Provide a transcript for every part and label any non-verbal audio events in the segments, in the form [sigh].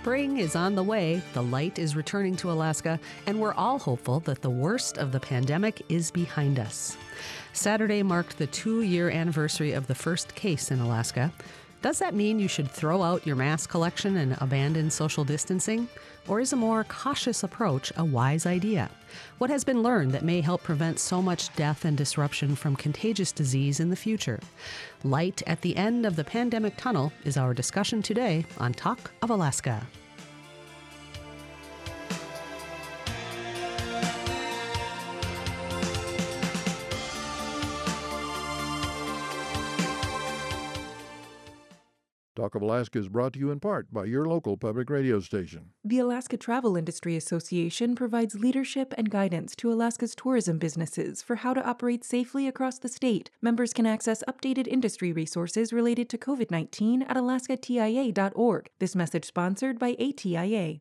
Spring is on the way, the light is returning to Alaska, and we're all hopeful that the worst of the pandemic is behind us. Saturday marked the two year anniversary of the first case in Alaska. Does that mean you should throw out your mask collection and abandon social distancing? Or is a more cautious approach a wise idea? What has been learned that may help prevent so much death and disruption from contagious disease in the future? Light at the end of the pandemic tunnel is our discussion today on Talk of Alaska. Talk of Alaska is brought to you in part by your local public radio station. The Alaska Travel Industry Association provides leadership and guidance to Alaska's tourism businesses for how to operate safely across the state. Members can access updated industry resources related to COVID 19 at alaskatia.org. This message sponsored by ATIA.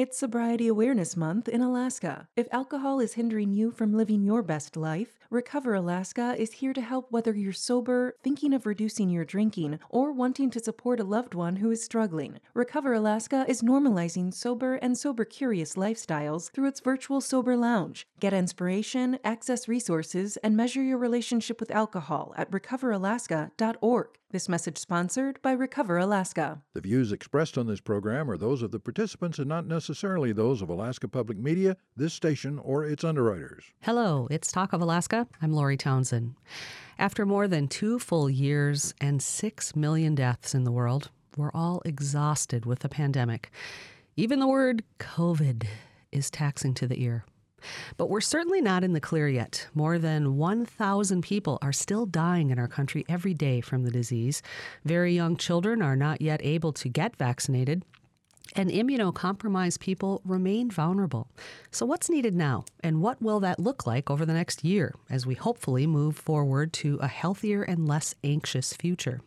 It's Sobriety Awareness Month in Alaska. If alcohol is hindering you from living your best life, Recover Alaska is here to help whether you're sober, thinking of reducing your drinking, or wanting to support a loved one who is struggling. Recover Alaska is normalizing sober and sober curious lifestyles through its virtual Sober Lounge. Get inspiration, access resources, and measure your relationship with alcohol at recoveralaska.org. This message sponsored by Recover Alaska. The views expressed on this program are those of the participants and not necessarily those of Alaska Public Media, this station, or its underwriters. Hello, it's Talk of Alaska. I'm Lori Townsend. After more than two full years and six million deaths in the world, we're all exhausted with the pandemic. Even the word COVID is taxing to the ear. But we're certainly not in the clear yet. More than 1,000 people are still dying in our country every day from the disease. Very young children are not yet able to get vaccinated. And immunocompromised people remain vulnerable. So, what's needed now? And what will that look like over the next year as we hopefully move forward to a healthier and less anxious future?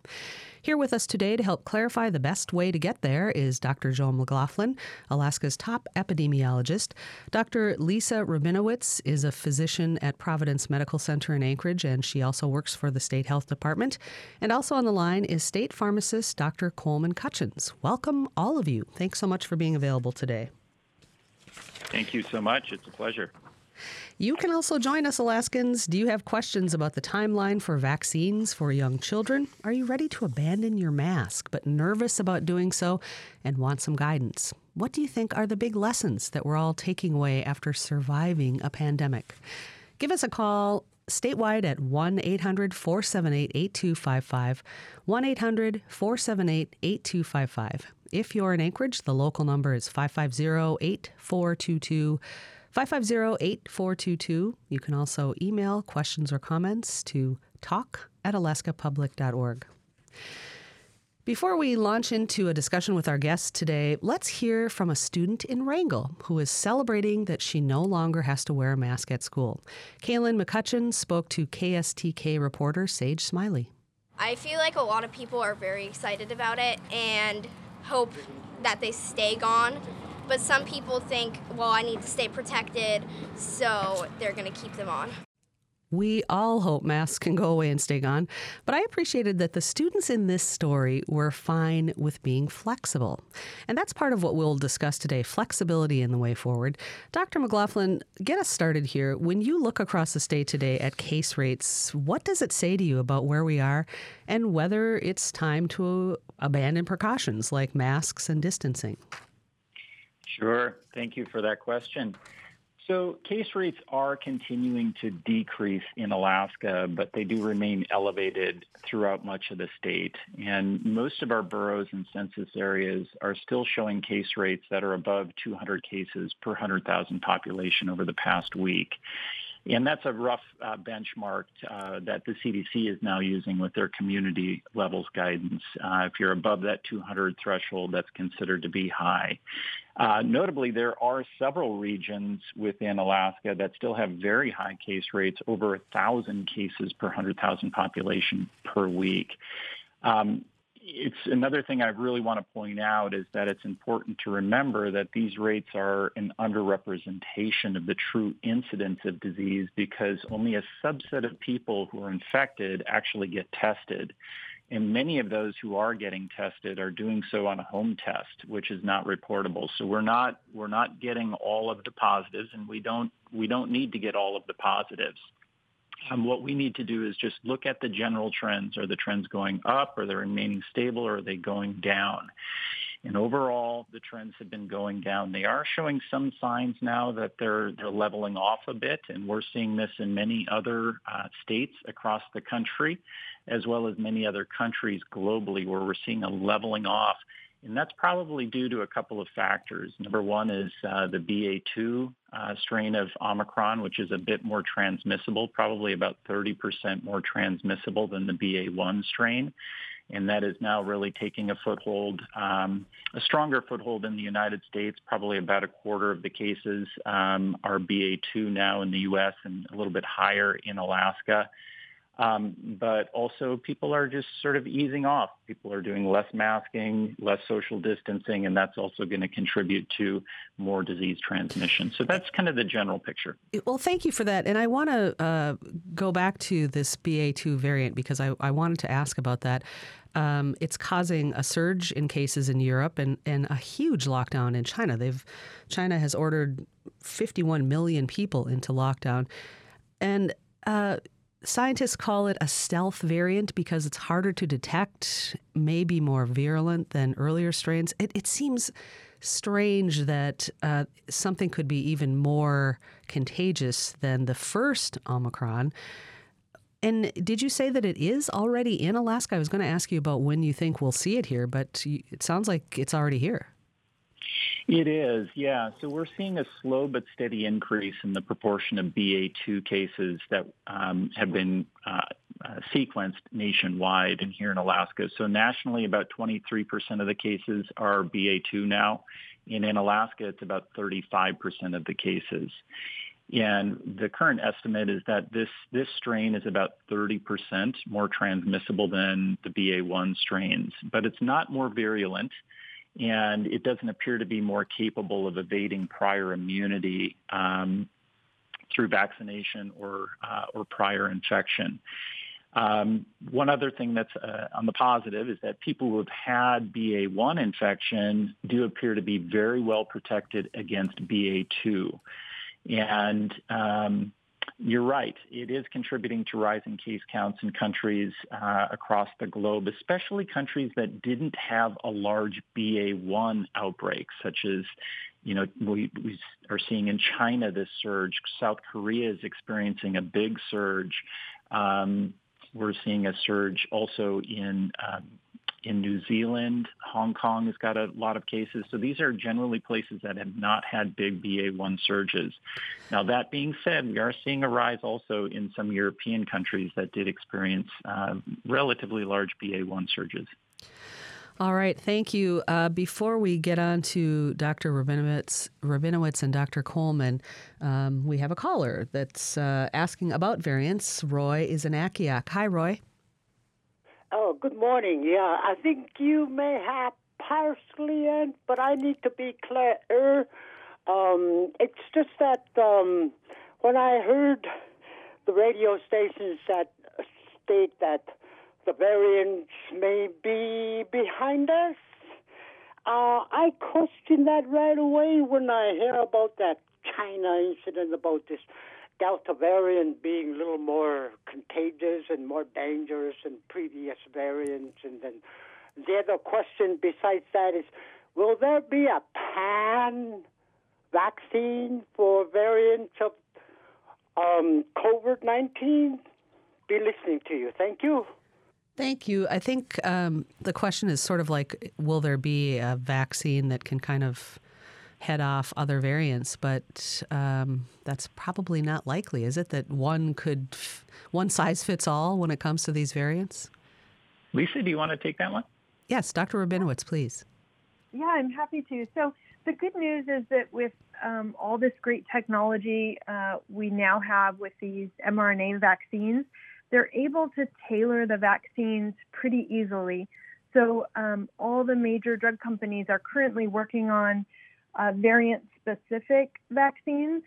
Here with us today to help clarify the best way to get there is Dr. Joe McLaughlin, Alaska's top epidemiologist. Dr. Lisa Rabinowitz is a physician at Providence Medical Center in Anchorage, and she also works for the State Health Department. And also on the line is state pharmacist Dr. Coleman Cutchins. Welcome, all of you. Thanks so much for being available today. Thank you so much. It's a pleasure. You can also join us, Alaskans. Do you have questions about the timeline for vaccines for young children? Are you ready to abandon your mask but nervous about doing so and want some guidance? What do you think are the big lessons that we're all taking away after surviving a pandemic? Give us a call statewide at 1 800 478 8255. 1 800 478 8255. If you're in Anchorage, the local number is 550 8422. 550-8422. You can also email questions or comments to talk at alaskapublic.org. Before we launch into a discussion with our guests today, let's hear from a student in Wrangell who is celebrating that she no longer has to wear a mask at school. Kaylin McCutcheon spoke to KSTK reporter Sage Smiley. I feel like a lot of people are very excited about it and hope that they stay gone but some people think, well, I need to stay protected, so they're going to keep them on. We all hope masks can go away and stay gone, but I appreciated that the students in this story were fine with being flexible. And that's part of what we'll discuss today flexibility in the way forward. Dr. McLaughlin, get us started here. When you look across the state today at case rates, what does it say to you about where we are and whether it's time to abandon precautions like masks and distancing? Sure. Thank you for that question. So case rates are continuing to decrease in Alaska, but they do remain elevated throughout much of the state. And most of our boroughs and census areas are still showing case rates that are above 200 cases per 100,000 population over the past week. And that's a rough uh, benchmark uh, that the CDC is now using with their community levels guidance. Uh, if you're above that 200 threshold, that's considered to be high. Uh, notably, there are several regions within Alaska that still have very high case rates, over 1,000 cases per 100,000 population per week. Um, it's another thing I really want to point out is that it's important to remember that these rates are an underrepresentation of the true incidence of disease because only a subset of people who are infected actually get tested. And many of those who are getting tested are doing so on a home test, which is not reportable. So we're not we're not getting all of the positives, and we don't we don't need to get all of the positives. Um, what we need to do is just look at the general trends. Are the trends going up? Are they remaining stable? Or are they going down? And overall, the trends have been going down. They are showing some signs now that they're they're leveling off a bit, and we're seeing this in many other uh, states across the country, as well as many other countries globally, where we're seeing a leveling off. And that's probably due to a couple of factors. Number one is uh, the BA2 uh, strain of Omicron, which is a bit more transmissible, probably about 30% more transmissible than the BA1 strain and that is now really taking a foothold, um, a stronger foothold in the United States. Probably about a quarter of the cases um, are BA2 now in the U.S. and a little bit higher in Alaska. Um, but also people are just sort of easing off. People are doing less masking, less social distancing, and that's also going to contribute to more disease transmission. So that's kind of the general picture. Well, thank you for that. And I want to uh, go back to this BA2 variant because I, I wanted to ask about that. Um, it's causing a surge in cases in Europe and, and a huge lockdown in China. They've China has ordered 51 million people into lockdown. And uh, Scientists call it a stealth variant because it's harder to detect, maybe more virulent than earlier strains. It, it seems strange that uh, something could be even more contagious than the first Omicron. And did you say that it is already in Alaska? I was going to ask you about when you think we'll see it here, but it sounds like it's already here. It is, yeah. So we're seeing a slow but steady increase in the proportion of BA2 cases that um, have been uh, uh, sequenced nationwide and here in Alaska. So nationally, about 23% of the cases are BA2 now. And in Alaska, it's about 35% of the cases. And the current estimate is that this, this strain is about 30% more transmissible than the BA1 strains, but it's not more virulent and it doesn't appear to be more capable of evading prior immunity um, through vaccination or uh, or prior infection. Um, one other thing that's uh, on the positive is that people who have had BA1 infection do appear to be very well protected against BA2. And um, you're right. It is contributing to rising case counts in countries uh, across the globe, especially countries that didn't have a large BA1 outbreak, such as, you know, we, we are seeing in China this surge. South Korea is experiencing a big surge. Um, we're seeing a surge also in um, in New Zealand. Hong Kong has got a lot of cases. So these are generally places that have not had big BA1 surges. Now, that being said, we are seeing a rise also in some European countries that did experience uh, relatively large BA1 surges. All right, thank you. Uh, before we get on to Dr. Rabinowitz, Rabinowitz and Dr. Coleman, um, we have a caller that's uh, asking about variants. Roy is in Akiak. Hi, Roy. Oh, good morning. Yeah, I think you may have partially in, but I need to be clear. Um, it's just that um, when I heard the radio stations that state that the variants may be behind us, uh, I question that right away when I hear about that China incident about this Delta variant being a little more contagious and more dangerous than previous variants. And then the other question besides that is will there be a pan vaccine for variants of um, COVID 19? Be listening to you. Thank you. Thank you. I think um, the question is sort of like will there be a vaccine that can kind of head off other variants, but um, that's probably not likely, is it? That one could, one size fits all when it comes to these variants? Lisa, do you want to take that one? Yes, Dr. Rabinowitz, please. Yeah, I'm happy to. So, the good news is that with um, all this great technology uh, we now have with these mRNA vaccines, they're able to tailor the vaccines pretty easily. So, um, all the major drug companies are currently working on uh, variant specific vaccines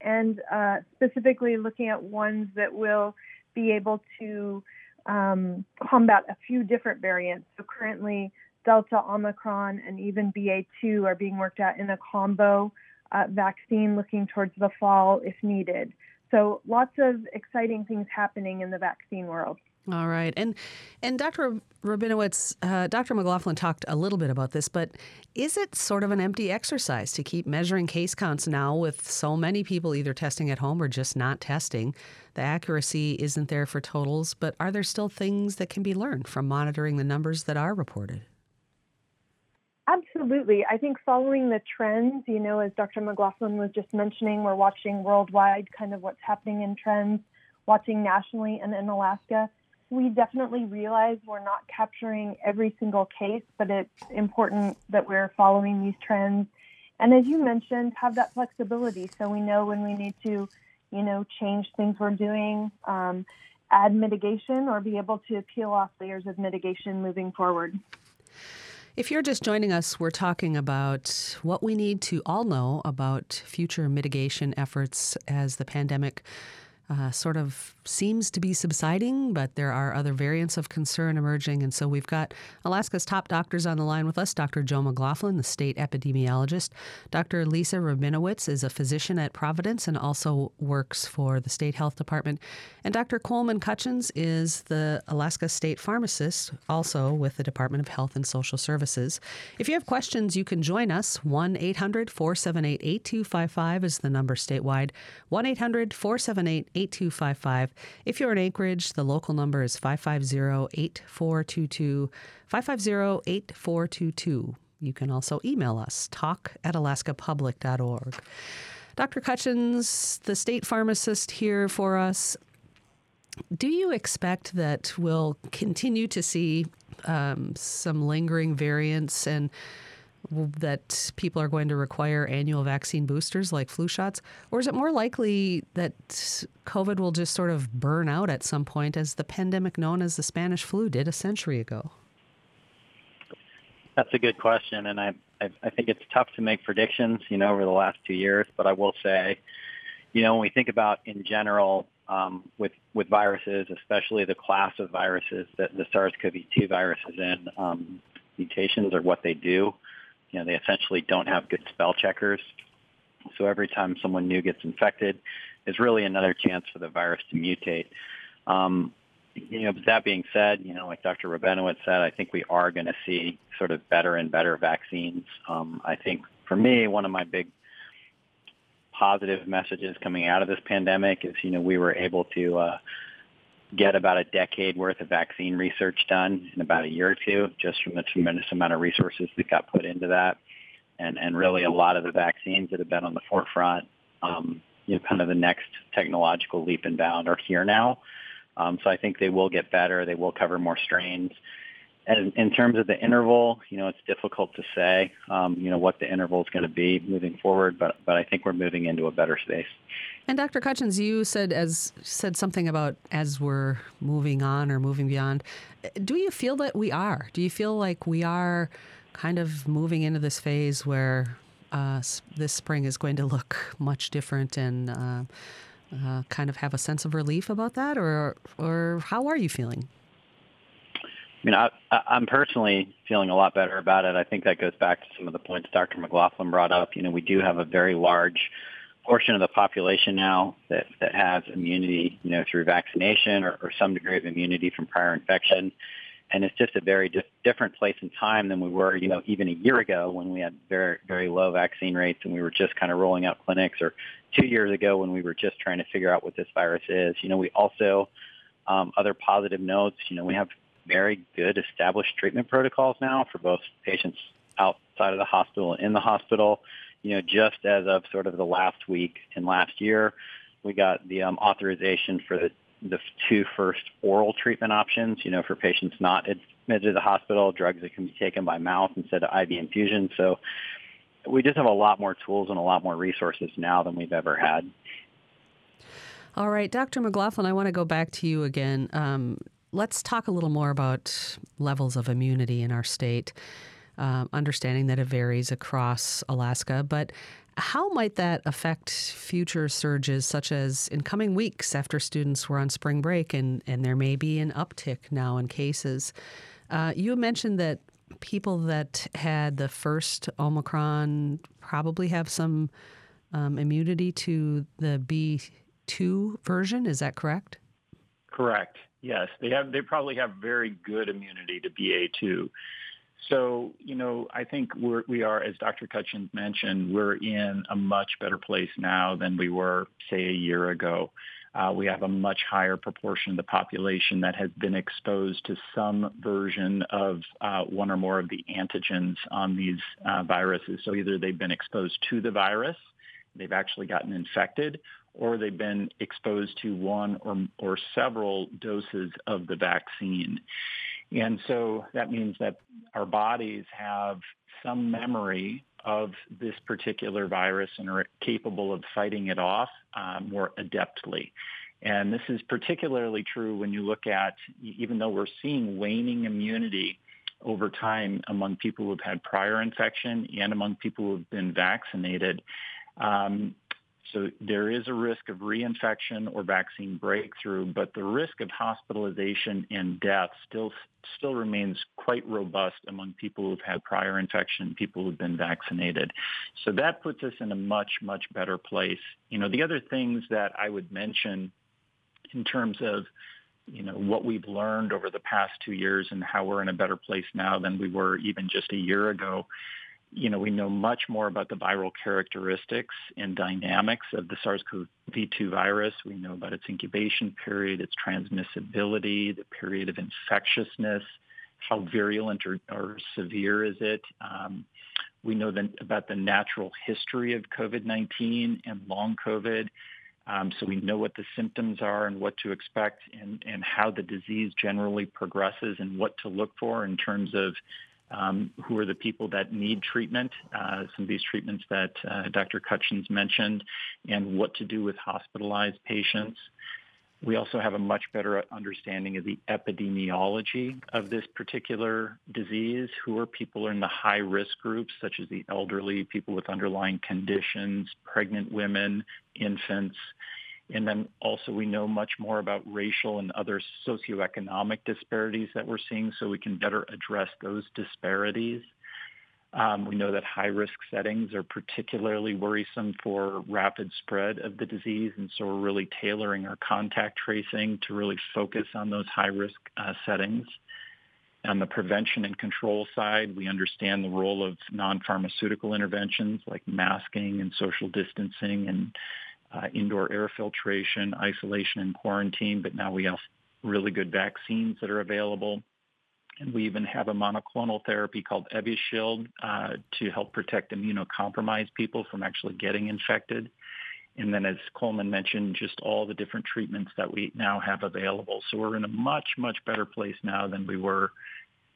and uh, specifically looking at ones that will be able to um, combat a few different variants. So currently, Delta, Omicron, and even BA2 are being worked out in a combo uh, vaccine looking towards the fall if needed. So lots of exciting things happening in the vaccine world. All right, and and Dr. Rabinowitz, uh, Dr. McLaughlin talked a little bit about this, but is it sort of an empty exercise to keep measuring case counts now with so many people either testing at home or just not testing? The accuracy isn't there for totals, but are there still things that can be learned from monitoring the numbers that are reported? Absolutely. I think following the trends, you know, as Dr. McLaughlin was just mentioning, we're watching worldwide kind of what's happening in trends, watching nationally and in Alaska. We definitely realize we're not capturing every single case, but it's important that we're following these trends. And as you mentioned, have that flexibility so we know when we need to, you know, change things we're doing, um, add mitigation, or be able to peel off layers of mitigation moving forward. If you're just joining us, we're talking about what we need to all know about future mitigation efforts as the pandemic uh, sort of seems to be subsiding, but there are other variants of concern emerging. And so we've got Alaska's top doctors on the line with us Dr. Joe McLaughlin, the state epidemiologist. Dr. Lisa Rabinowitz is a physician at Providence and also works for the state health department. And Dr. Coleman Cutchins is the Alaska state pharmacist, also with the Department of Health and Social Services. If you have questions, you can join us. 1 800 478 8255 is the number statewide. 1 800 478 8255. If you're in Anchorage, the local number is 550 8422. 550 8422. You can also email us, talk at alaskapublic.org. Dr. Cutchins, the state pharmacist here for us, do you expect that we'll continue to see um, some lingering variants and that people are going to require annual vaccine boosters like flu shots? Or is it more likely that COVID will just sort of burn out at some point as the pandemic known as the Spanish flu did a century ago? That's a good question, and I, I, I think it's tough to make predictions, you know, over the last two years. But I will say, you know, when we think about in general um, with with viruses, especially the class of viruses that the SARS-CoV-2 virus is in, um, mutations are what they do you know, they essentially don't have good spell checkers. So every time someone new gets infected, is really another chance for the virus to mutate. Um, you know, but that being said, you know, like Dr. Rabinowitz said, I think we are going to see sort of better and better vaccines. Um, I think for me, one of my big positive messages coming out of this pandemic is, you know, we were able to uh, get about a decade worth of vaccine research done in about a year or two, just from the tremendous amount of resources that got put into that. And, and really a lot of the vaccines that have been on the forefront, um, you know, kind of the next technological leap and bound are here now. Um, so I think they will get better. They will cover more strains. And in terms of the interval, you know, it's difficult to say, um, you know, what the interval is going to be moving forward, but, but I think we're moving into a better space. And Dr. Cutchins, you said as said something about as we're moving on or moving beyond. Do you feel that we are? Do you feel like we are kind of moving into this phase where uh, this spring is going to look much different and uh, uh, kind of have a sense of relief about that, or or how are you feeling? I mean, I, I'm personally feeling a lot better about it. I think that goes back to some of the points Dr. McLaughlin brought up. You know, we do have a very large portion of the population now that, that has immunity, you know, through vaccination or, or some degree of immunity from prior infection. And it's just a very di- different place and time than we were, you know, even a year ago when we had very, very low vaccine rates and we were just kind of rolling out clinics or two years ago when we were just trying to figure out what this virus is. You know, we also, um, other positive notes, you know, we have very good established treatment protocols now for both patients outside of the hospital and in the hospital you know, just as of sort of the last week and last year, we got the um, authorization for the the two first oral treatment options, you know, for patients not admitted to the hospital, drugs that can be taken by mouth instead of IV infusion. So we just have a lot more tools and a lot more resources now than we've ever had. All right, Dr. McLaughlin, I want to go back to you again. Um, let's talk a little more about levels of immunity in our state um, understanding that it varies across Alaska. But How might that affect future surges, such as in coming weeks after students were on spring break and, and there may be an uptick now in cases? Uh, you mentioned that people that had the first Omicron probably have some um, immunity to the B2 version. Is that correct? Correct. Yes, they have. They probably have very good immunity to BA2. So, you know, I think we're, we are, as Dr. Cutchins mentioned, we're in a much better place now than we were, say, a year ago. Uh, we have a much higher proportion of the population that has been exposed to some version of uh, one or more of the antigens on these uh, viruses. So either they've been exposed to the virus, they've actually gotten infected, or they've been exposed to one or, or several doses of the vaccine. And so that means that our bodies have some memory of this particular virus and are capable of fighting it off uh, more adeptly. And this is particularly true when you look at, even though we're seeing waning immunity over time among people who have had prior infection and among people who have been vaccinated, um, so there is a risk of reinfection or vaccine breakthrough, but the risk of hospitalization and death still still remains quite robust among people who've had prior infection, people who've been vaccinated. So that puts us in a much much better place. You know, the other things that I would mention in terms of you know what we've learned over the past two years and how we're in a better place now than we were even just a year ago you know, we know much more about the viral characteristics and dynamics of the SARS-CoV-2 virus. We know about its incubation period, its transmissibility, the period of infectiousness, how virulent or, or severe is it. Um, we know then about the natural history of COVID-19 and long COVID. Um, so we know what the symptoms are and what to expect and, and how the disease generally progresses and what to look for in terms of um, who are the people that need treatment, uh, some of these treatments that uh, Dr. Cutchins mentioned, and what to do with hospitalized patients. We also have a much better understanding of the epidemiology of this particular disease. Who are people in the high risk groups, such as the elderly, people with underlying conditions, pregnant women, infants, and then also we know much more about racial and other socioeconomic disparities that we're seeing so we can better address those disparities. Um, we know that high-risk settings are particularly worrisome for rapid spread of the disease, and so we're really tailoring our contact tracing to really focus on those high-risk uh, settings. On the prevention and control side, we understand the role of non-pharmaceutical interventions like masking and social distancing and uh, indoor air filtration, isolation, and quarantine. But now we have really good vaccines that are available. And we even have a monoclonal therapy called Evusheld uh, to help protect immunocompromised people from actually getting infected. And then as Coleman mentioned, just all the different treatments that we now have available. So we're in a much, much better place now than we were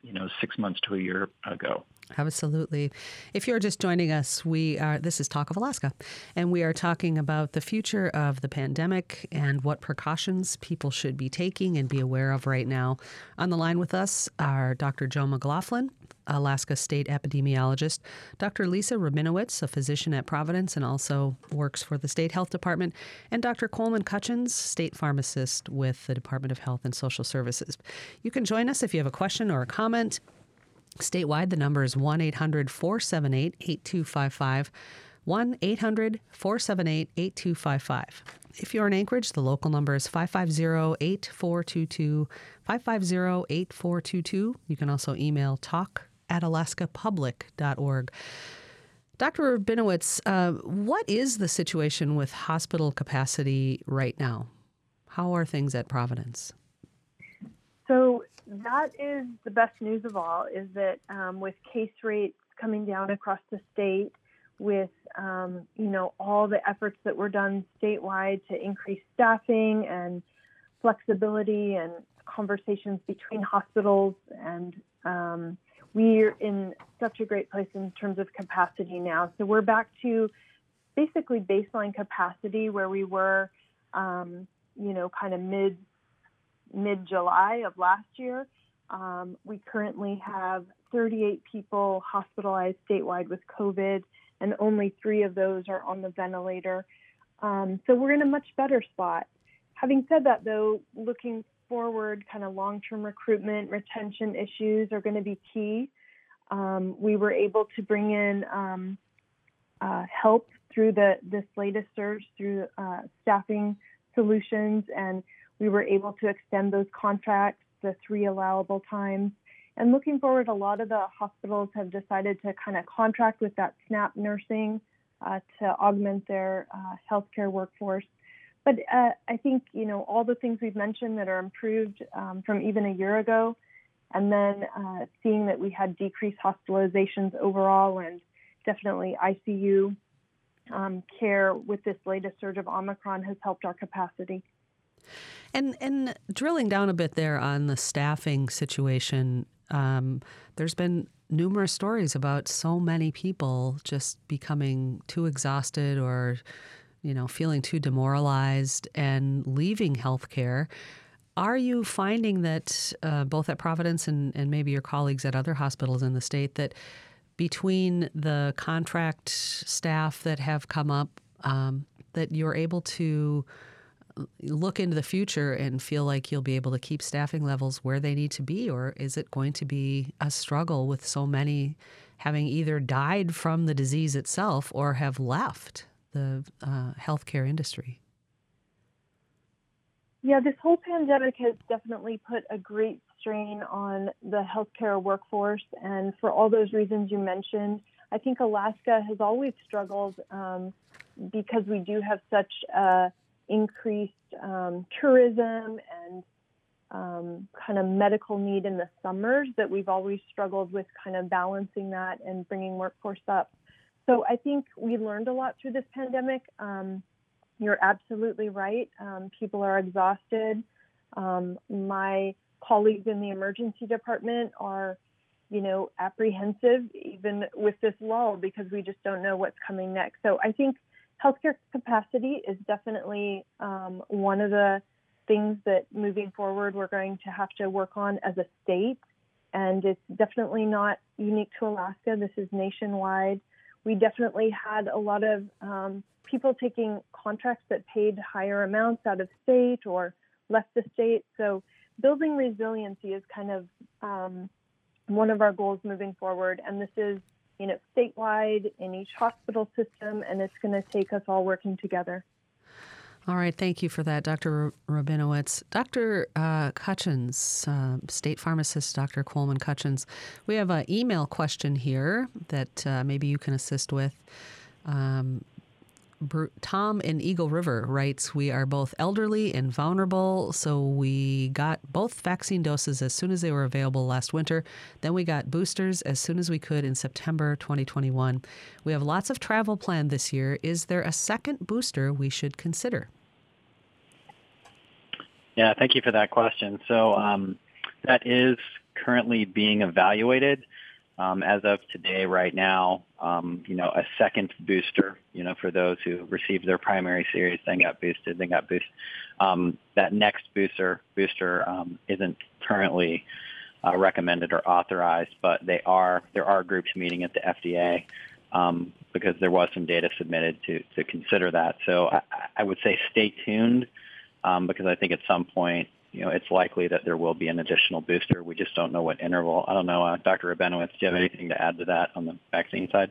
you know, six months to a year ago. Absolutely. If you're just joining us, we are this is Talk of Alaska, and we are talking about the future of the pandemic and what precautions people should be taking and be aware of right now. On the line with us are Dr. Joe McLaughlin, Alaska State epidemiologist, Dr. Lisa Rabinowitz, a physician at Providence and also works for the State Health Department, and Dr. Coleman Cutchins, State Pharmacist with the Department of Health and Social Services. You can join us if you have a question or a comment. Statewide, the number is 1 800 478 8255. 1 800 478 8255. If you're in Anchorage, the local number is 550 8422. 550 8422. You can also email talk at alaskapublic.org. Dr. Rabinowitz, uh, what is the situation with hospital capacity right now? How are things at Providence? So that is the best news of all is that um, with case rates coming down across the state, with um, you know all the efforts that were done statewide to increase staffing and flexibility and conversations between hospitals and um, we're in such a great place in terms of capacity now. So we're back to basically baseline capacity where we were, um, you know, kind of mid mid July of last year. Um, we currently have 38 people hospitalized statewide with COVID, and only three of those are on the ventilator. Um, so we're in a much better spot. Having said that, though, looking forward, kind of long term recruitment, retention issues are going to be key. Um, we were able to bring in um, uh, help through the this latest surge through uh, staffing solutions, and we were able to extend those contracts the three allowable times. And looking forward, a lot of the hospitals have decided to kind of contract with that SNAP nursing uh, to augment their uh, healthcare workforce. But uh, I think you know all the things we've mentioned that are improved um, from even a year ago, and then uh, seeing that we had decreased hospitalizations overall, and definitely ICU um, care with this latest surge of Omicron has helped our capacity. And and drilling down a bit there on the staffing situation, um, there's been numerous stories about so many people just becoming too exhausted or, you know, feeling too demoralized and leaving healthcare. Are you finding that uh, both at Providence and, and maybe your colleagues at other hospitals in the state that between the contract staff that have come up, um, that you're able to look into the future and feel like you'll be able to keep staffing levels where they need to be, or is it going to be a struggle with so many having either died from the disease itself or have left the uh, healthcare industry? Yeah, this whole pandemic has definitely put a great strain on the healthcare workforce. And for all those reasons you mentioned, I think Alaska has always struggled um, because we do have such a increased um, tourism and um, kind of medical need in the summers that we've always struggled with kind of balancing that and bringing workforce up. So I think we learned a lot through this pandemic. Um, you're absolutely right. Um, people are exhausted. Um, my colleagues in the emergency department are, you know, apprehensive even with this lull because we just don't know what's coming next. So I think healthcare capacity is definitely um, one of the things that moving forward we're going to have to work on as a state. And it's definitely not unique to Alaska. This is nationwide. We definitely had a lot of um, people taking contracts that paid higher amounts out of state or left the state. So building resiliency is kind of um, one of our goals moving forward. And this is you know, statewide in each hospital system, and it's going to take us all working together. All right, thank you for that, Dr. Rabinowitz. Dr. Uh, Cutchins, uh, state pharmacist Dr. Coleman Cutchins, we have an email question here that uh, maybe you can assist with. Um, Tom in Eagle River writes, We are both elderly and vulnerable, so we got both vaccine doses as soon as they were available last winter. Then we got boosters as soon as we could in September 2021. We have lots of travel planned this year. Is there a second booster we should consider? Yeah, thank you for that question. So um, that is currently being evaluated. Um, as of today, right now, um, you know, a second booster, you know, for those who received their primary series, then got boosted, then got boosted. Um, that next booster booster um, isn't currently uh, recommended or authorized, but they are there are groups meeting at the FDA um, because there was some data submitted to to consider that. So I, I would say stay tuned um, because I think at some point you know, it's likely that there will be an additional booster. We just don't know what interval. I don't know, uh, Dr. Rabinowitz, do you have anything to add to that on the vaccine side?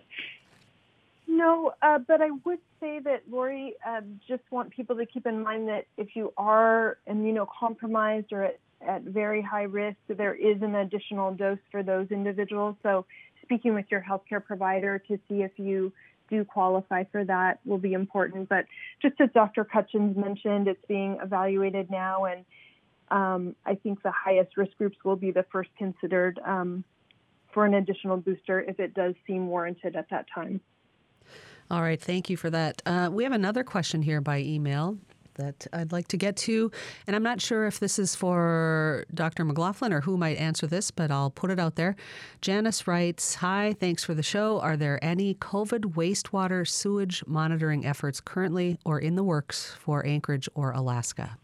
No, uh, but I would say that, Lori, uh, just want people to keep in mind that if you are immunocompromised or at, at very high risk, there is an additional dose for those individuals. So speaking with your healthcare provider to see if you do qualify for that will be important. But just as Dr. Cutchins mentioned, it's being evaluated now and um, I think the highest risk groups will be the first considered um, for an additional booster if it does seem warranted at that time. All right, thank you for that. Uh, we have another question here by email that I'd like to get to, and I'm not sure if this is for Dr. McLaughlin or who might answer this, but I'll put it out there. Janice writes Hi, thanks for the show. Are there any COVID wastewater sewage monitoring efforts currently or in the works for Anchorage or Alaska?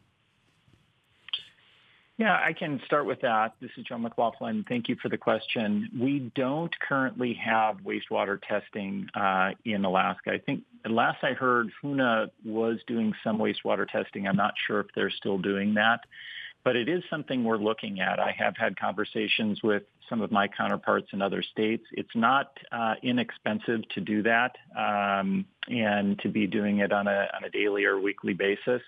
Yeah, I can start with that. This is Joe McLaughlin. Thank you for the question. We don't currently have wastewater testing uh, in Alaska. I think last I heard, Hoonah was doing some wastewater testing. I'm not sure if they're still doing that, but it is something we're looking at. I have had conversations with some of my counterparts in other states. It's not uh, inexpensive to do that um, and to be doing it on a, on a daily or weekly basis.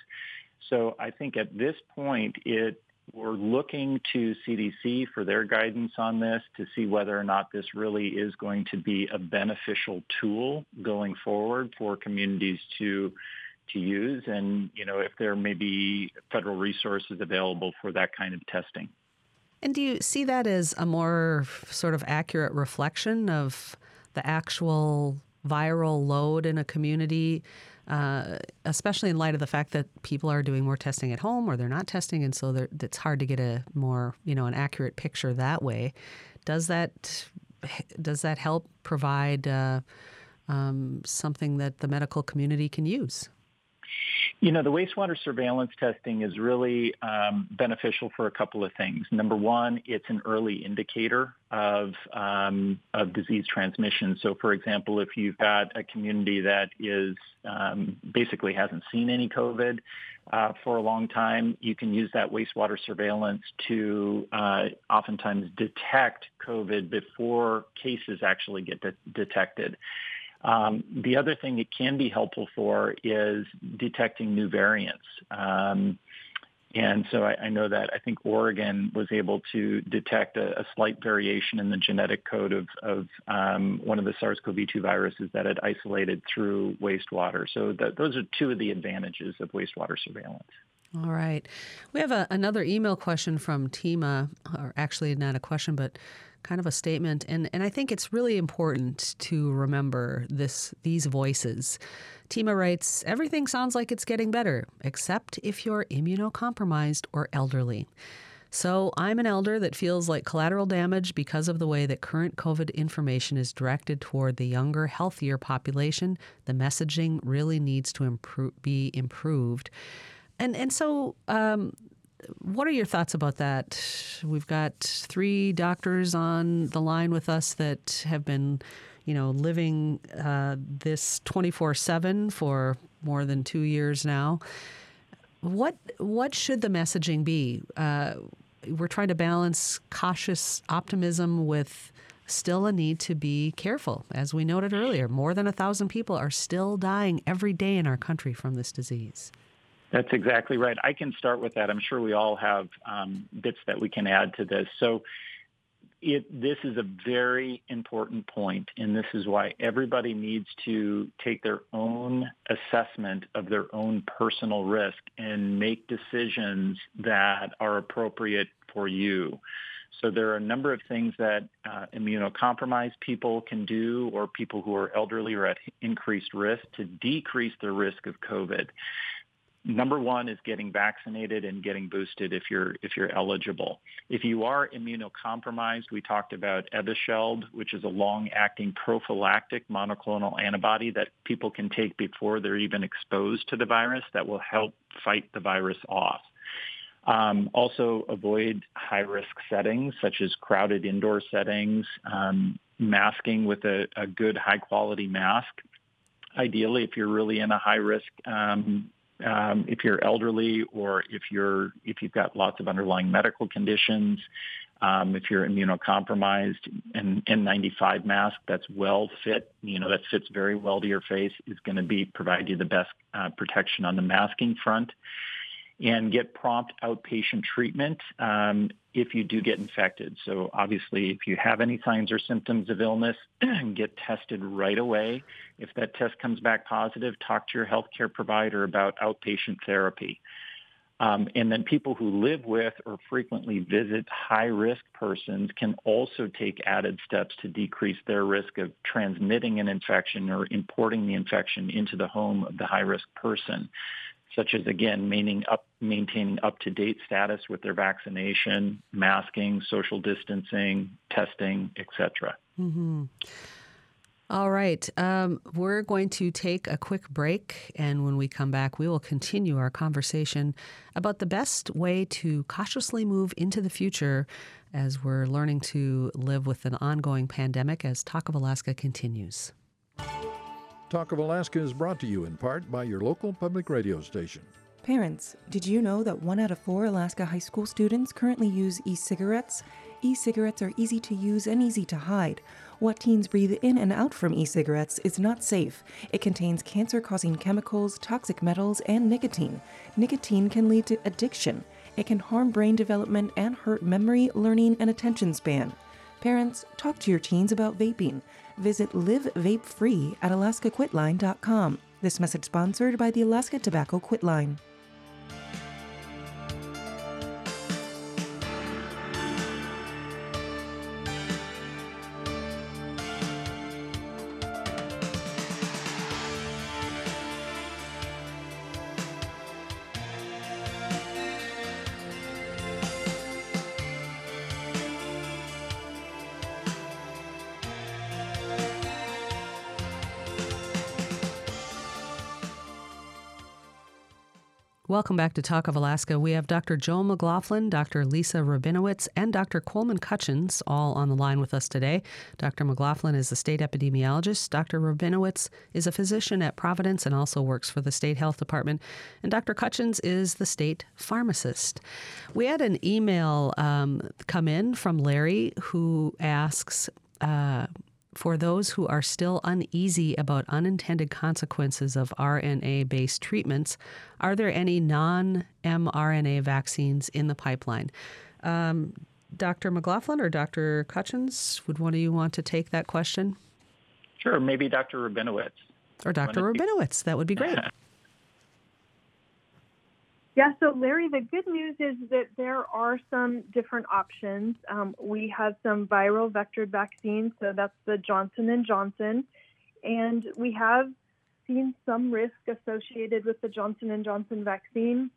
So I think at this point, it we're looking to CDC for their guidance on this to see whether or not this really is going to be a beneficial tool going forward for communities to to use and you know if there may be federal resources available for that kind of testing. And do you see that as a more sort of accurate reflection of the actual viral load in a community uh, especially in light of the fact that people are doing more testing at home or they're not testing, and so it's hard to get a more you know an accurate picture that way. Does that does that help provide uh, um, something that the medical community can use? You know, the wastewater surveillance testing is really um, beneficial for a couple of things. Number one, it's an early indicator of um, of disease transmission. So, for example, if you've got a community that is um, basically hasn't seen any COVID uh, for a long time, you can use that wastewater surveillance to uh, oftentimes detect COVID before cases actually get de- detected. Um, the other thing it can be helpful for is detecting new variants. Um, and so I, I, know that I think Oregon was able to detect a, a slight variation in the genetic code of, of um, one of the SARS-CoV-2 viruses that had isolated through wastewater. So those are two of the advantages of wastewater surveillance. All right. We have a, another email question from Tima, or actually not a question, but kind of a statement and and I think it's really important to remember this these voices. Tima writes, "Everything sounds like it's getting better, except if you're immunocompromised or elderly." So, I'm an elder that feels like collateral damage because of the way that current COVID information is directed toward the younger, healthier population. The messaging really needs to improve, be improved. And and so um, what are your thoughts about that? We've got three doctors on the line with us that have been, you know, living uh, this 24 7 for more than two years now. What, what should the messaging be? Uh, we're trying to balance cautious optimism with still a need to be careful. As we noted earlier, more than a thousand people are still dying every day in our country from this disease. That's exactly right. I can start with that. I'm sure we all have um, bits that we can add to this. So it, this is a very important point, and this is why everybody needs to take their own assessment of their own personal risk and make decisions that are appropriate for you. So there are a number of things that uh, immunocompromised people can do or people who are elderly or at increased risk to decrease the risk of COVID number one is getting vaccinated and getting boosted if you're if you're eligible. If you are immunocompromised, we talked about Evusheld, which is a long-acting prophylactic monoclonal antibody that people can take before they're even exposed to the virus that will help fight the virus off. Um, also avoid high-risk settings such as crowded indoor settings, um, masking with a, a good high-quality mask ideally if you're really in a high risk um, um, if you're elderly or if you're if you've got lots of underlying medical conditions, um, if you're immunocompromised, an N95 mask that's well fit, you know that fits very well to your face, is going to be provide you the best uh, protection on the masking front and get prompt outpatient treatment um, if you do get infected. So obviously, if you have any signs or symptoms of illness, [clears throat] get tested right away. If that test comes back positive, talk to your healthcare provider about outpatient therapy. Um, and then people who live with or frequently visit high-risk persons can also take added steps to decrease their risk of transmitting an infection or importing the infection into the home of the high-risk person such as again maintaining up maintaining up to date status with their vaccination, masking, social distancing, testing, etc. Mm-hmm. All right. Um, we're going to take a quick break. And when we come back, we will continue our conversation about the best way to cautiously move into the future as we're learning to live with an ongoing pandemic as Talk of Alaska continues. Talk of Alaska is brought to you in part by your local public radio station. Parents, did you know that one out of four Alaska high school students currently use e cigarettes? E cigarettes are easy to use and easy to hide. What teens breathe in and out from e cigarettes is not safe. It contains cancer causing chemicals, toxic metals, and nicotine. Nicotine can lead to addiction. It can harm brain development and hurt memory, learning, and attention span. Parents, talk to your teens about vaping. Visit Live Vape Free at alaskaquitline.com. This message sponsored by the Alaska Tobacco Quit Welcome back to Talk of Alaska. We have Dr. Joe McLaughlin, Dr. Lisa Rabinowitz, and Dr. Coleman Cutchins all on the line with us today. Dr. McLaughlin is the state epidemiologist. Dr. Rabinowitz is a physician at Providence and also works for the state health department. And Dr. Cutchins is the state pharmacist. We had an email um, come in from Larry who asks, uh, for those who are still uneasy about unintended consequences of RNA based treatments, are there any non mRNA vaccines in the pipeline? Um, Dr. McLaughlin or Dr. Cutchins, would one of you want to take that question? Sure, maybe Dr. Rabinowitz. Or Dr. Rabinowitz, that would be great. [laughs] Yeah, so Larry, the good news is that there are some different options. Um, we have some viral vectored vaccines, so that's the Johnson and Johnson, and we have seen some risk associated with the Johnson and Johnson vaccine,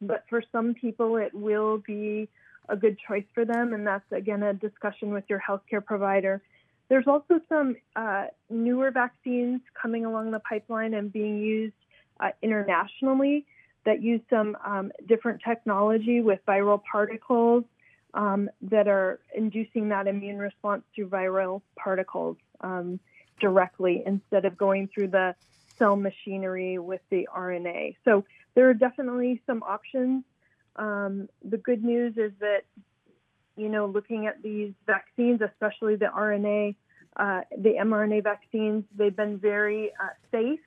but for some people it will be a good choice for them, and that's again a discussion with your healthcare provider. There's also some uh, newer vaccines coming along the pipeline and being used uh, internationally that use some um, different technology with viral particles um, that are inducing that immune response through viral particles um, directly instead of going through the cell machinery with the RNA. So there are definitely some options. Um, the good news is that, you know, looking at these vaccines, especially the RNA, uh, the mRNA vaccines, they've been very uh, safe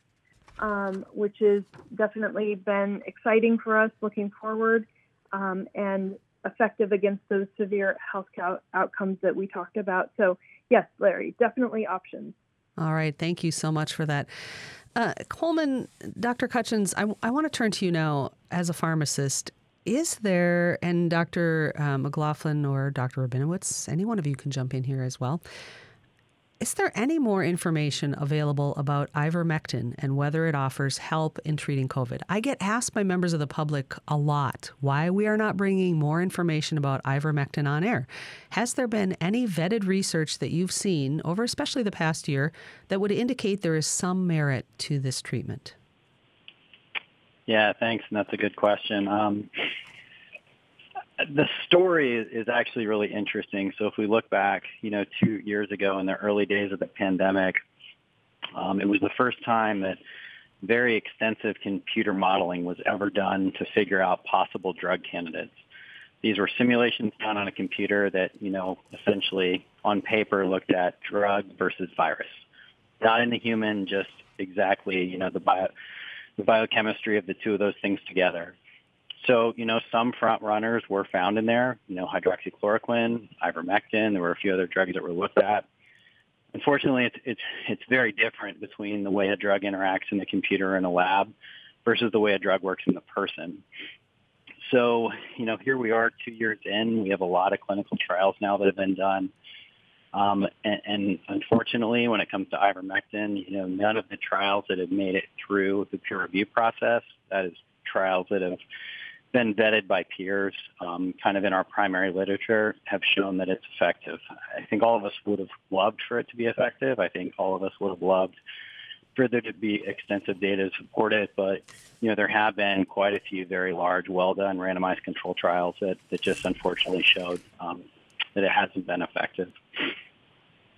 um, which has definitely been exciting for us looking forward um, and effective against those severe health outcomes that we talked about. So, yes, Larry, definitely options. All right. Thank you so much for that. Uh, Coleman, Dr. Cutchins, I, I want to turn to you now as a pharmacist. Is there, and Dr. Uh, McLaughlin or Dr. Rabinowitz, any one of you can jump in here as well. Is there any more information available about ivermectin and whether it offers help in treating COVID? I get asked by members of the public a lot why we are not bringing more information about ivermectin on air. Has there been any vetted research that you've seen over especially the past year that would indicate there is some merit to this treatment? Yeah, thanks. And that's a good question. Um, the story is actually really interesting. So if we look back, you know, two years ago in the early days of the pandemic, um, it was the first time that very extensive computer modeling was ever done to figure out possible drug candidates. These were simulations done on a computer that, you know, essentially on paper looked at drug versus virus. Not in the human, just exactly, you know, the bio, the biochemistry of the two of those things together. So, you know, some front runners were found in there, you know, hydroxychloroquine, ivermectin, there were a few other drugs that were looked at. Unfortunately, it's, it's, it's very different between the way a drug interacts in the computer in a lab versus the way a drug works in the person. So, you know, here we are two years in. We have a lot of clinical trials now that have been done. Um, and, and unfortunately, when it comes to ivermectin, you know, none of the trials that have made it through the peer review process, that is trials that have been vetted by peers, um, kind of in our primary literature, have shown that it's effective. I think all of us would have loved for it to be effective. I think all of us would have loved for there to be extensive data to support it, but you know there have been quite a few very large, well done randomized control trials that, that just unfortunately showed um, that it hasn't been effective.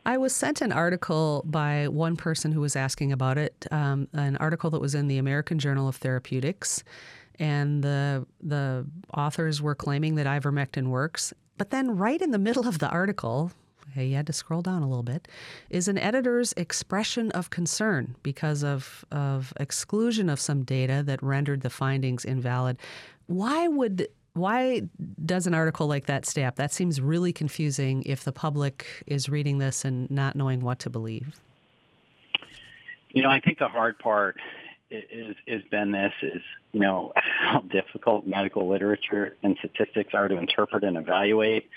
I was sent an article by one person who was asking about it, um, an article that was in the American Journal of Therapeutics, and the the authors were claiming that ivermectin works. But then, right in the middle of the article, you had to scroll down a little bit, is an editor's expression of concern because of of exclusion of some data that rendered the findings invalid. Why would why does an article like that stay up? That seems really confusing if the public is reading this and not knowing what to believe. You know, I think the hard part is has been this is you know how difficult medical literature and statistics are to interpret and evaluate.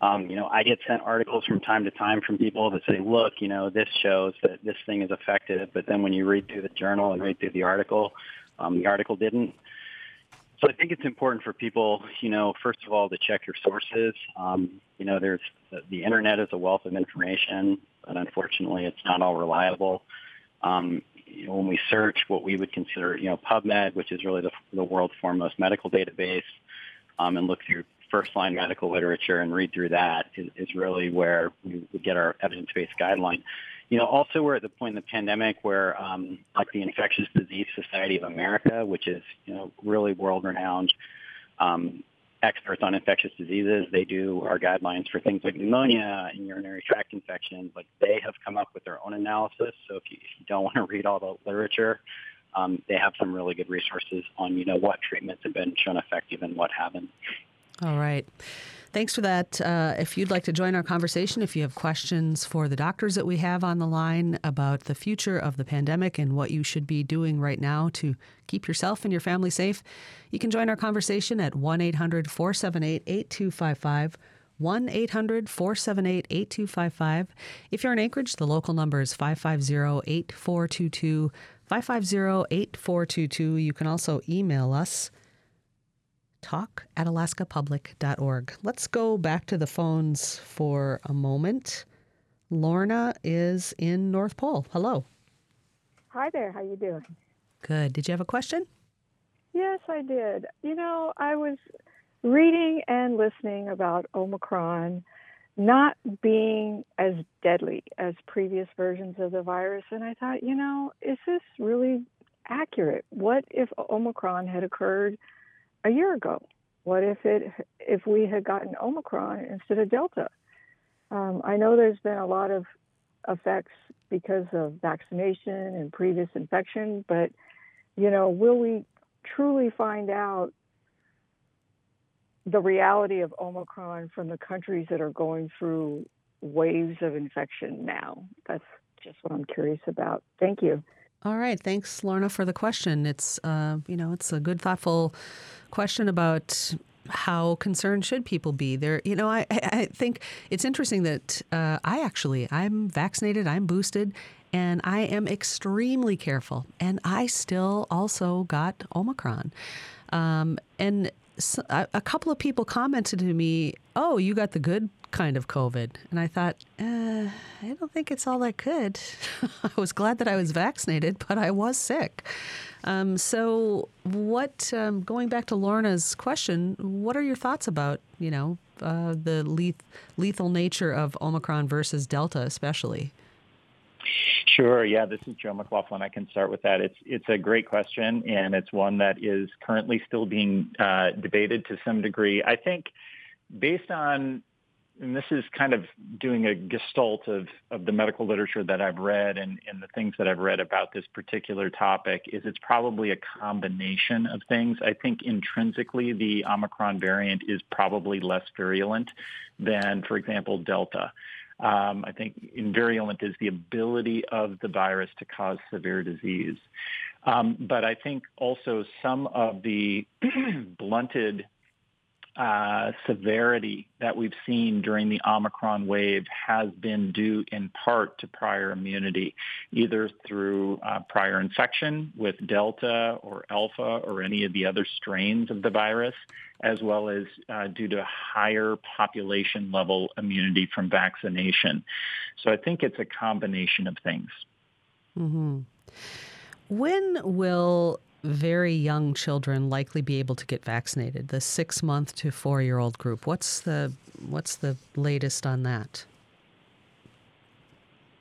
Um, you know, I get sent articles from time to time from people that say, look, you know, this shows that this thing is effective, but then when you read through the journal and read through the article, um, the article didn't. So I think it's important for people, you know, first of all, to check your sources. Um, you know, there's the internet is a wealth of information, but unfortunately, it's not all reliable. Um, you know, when we search what we would consider, you know, PubMed, which is really the, the world's foremost medical database, um, and look through first-line medical literature and read through that is, is really where we, get our evidence-based guideline. You know, also we're at the point in the pandemic where, um, like the Infectious Disease Society of America, which is you know really world-renowned um, experts on infectious diseases. They do our guidelines for things like pneumonia and urinary tract infections. Like they have come up with their own analysis. So if you, if you don't [laughs] want to read all the literature, um, they have some really good resources on you know what treatments have been shown effective and what haven't. All right. Thanks for that. Uh, if you'd like to join our conversation, if you have questions for the doctors that we have on the line about the future of the pandemic and what you should be doing right now to keep yourself and your family safe, you can join our conversation at 1 800 478 8255. 1 800 478 8255. If you're in Anchorage, the local number is 550 8422. 550 8422. You can also email us talk at alaskapublic.org. Let's go back to the phones for a moment. Lorna is in North Pole. Hello. Hi there. How you doing? Good. Did you have a question? Yes, I did. You know, I was reading and listening about Omicron not being as deadly as previous versions of the virus, and I thought, you know, is this really accurate? What if Omicron had occurred a year ago? What if it if we had gotten Omicron instead of Delta? Um, I know there's been a lot of effects because of vaccination and previous infection, but you know, will we truly find out the reality of Omicron from the countries that are going through waves of infection now? That's just what I'm curious about. Thank you. All right, thanks, Lorna, for the question. It's uh, you know it's a good, thoughtful question about how concerned should people be? There you know i, I think it's interesting that uh, i actually i'm vaccinated i'm boosted and i am extremely careful and i still also got omicron. Um, and a, couple of people commented to me oh you got the good kind of COVID. And I thought, uh, I don't think it's all that good. [laughs] I was glad that I was vaccinated, but I was sick. Um, so, what, um, going back to Lorna's question, what are your thoughts about, you know, uh, the leth- lethal nature of Omicron versus Delta, especially? Sure. Yeah, this is Joe McLaughlin. I can start with that. It's it's a great question, and it's one that is currently still being uh, debated to some degree. I think, based on and this is kind of doing a gestalt of, of the medical literature that I've read and, and the things that I've read about this particular topic is it's probably a combination of things. I think intrinsically the Omicron variant is probably less virulent than, for example, Delta. Um, I think virulent is the ability of the virus to cause severe disease. Um, but I think also some of the [clears throat] blunted uh, severity that we've seen during the Omicron wave has been due in part to prior immunity, either through uh, prior infection with Delta or Alpha or any of the other strains of the virus, as well as uh, due to higher population level immunity from vaccination. So I think it's a combination of things. Mm-hmm. When will very young children likely be able to get vaccinated? The six month to four year old group. What's the what's the latest on that?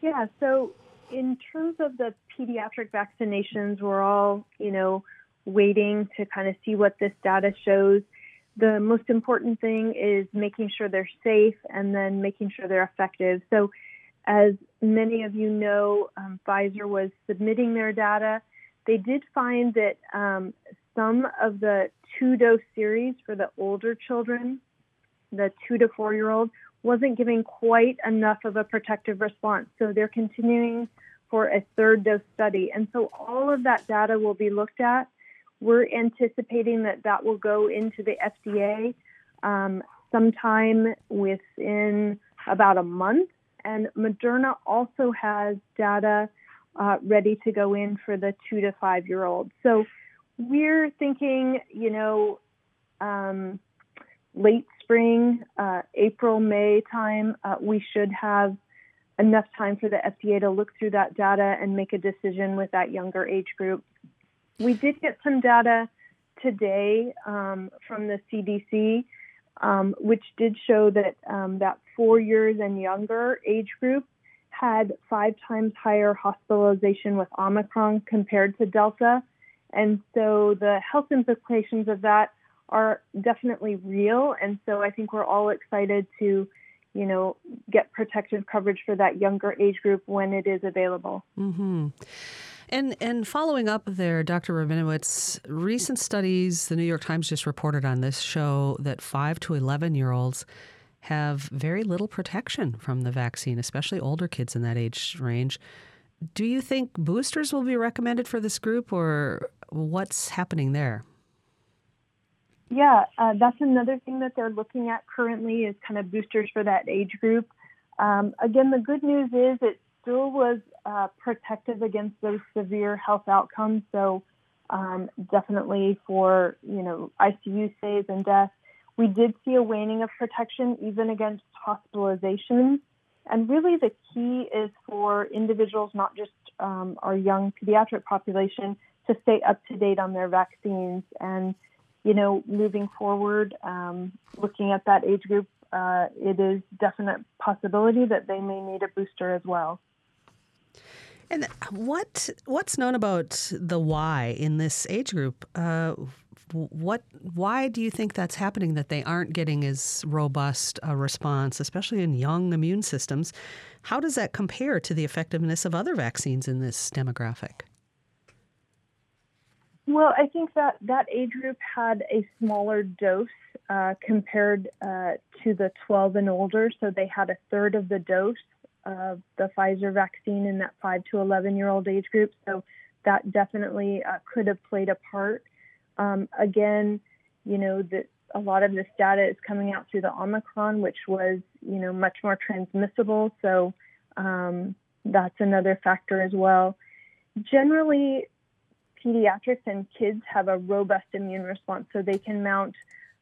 Yeah, so in terms of the pediatric vaccinations, we're all, you know, waiting to kind of see what this data shows. The most important thing is making sure they're safe and then making sure they're effective. So, as many of you know, um, Pfizer was submitting their data they did find that um, some of the two dose series for the older children, the two to four year old, wasn't giving quite enough of a protective response. So they're continuing for a third dose study. And so all of that data will be looked at. We're anticipating that that will go into the FDA um, sometime within about a month. And Moderna also has data uh, ready to go in for the two to five year olds. So we're thinking, you know, um, late spring, uh, April, May time, uh, we should have enough time for the FDA to look through that data and make a decision with that younger age group. We did get some data today um, from the CDC, um, which did show that um, that four years and younger age group had five times higher hospitalization with Omicron compared to Delta. And so the health implications of that are definitely real. And so I think we're all excited to, you know, get protective coverage for that younger age group when it is available. Mm-hmm. And and following up there, Dr. Rabinowitz, recent studies, the New York Times just reported on this, show that five to eleven year olds have very little protection from the vaccine, especially older kids in that age range. Do you think boosters will be recommended for this group, or what's happening there? Yeah, uh, that's another thing that they're looking at currently is kind of boosters for that age group. Um, again, the good news is it still was uh, protective against those severe health outcomes. So um, definitely for you know ICU stays and deaths, we did see a waning of protection even against hospitalizations. And really, the key is for individuals, not just um, our young pediatric population, to stay up to date on their vaccines. And, you know, moving forward, um, looking at that age group, uh, it is definite possibility that they may need a booster as well. And what what's known about the why in this age group? Uh, what why do you think that's happening that they aren't getting as robust a response especially in young immune systems? How does that compare to the effectiveness of other vaccines in this demographic? Well i think that that age group had a smaller dose uh, compared uh, to the 12 and older. So they had a third of the dose of the pfizer vaccine in that 5 to 11 year old age group. So that definitely uh, could have played a part um, again, you know, that a lot of this data is coming out through the Omicron, which was, you know, much more transmissible. So um, that's another factor as well. Generally, pediatrics and kids have a robust immune response, so they can mount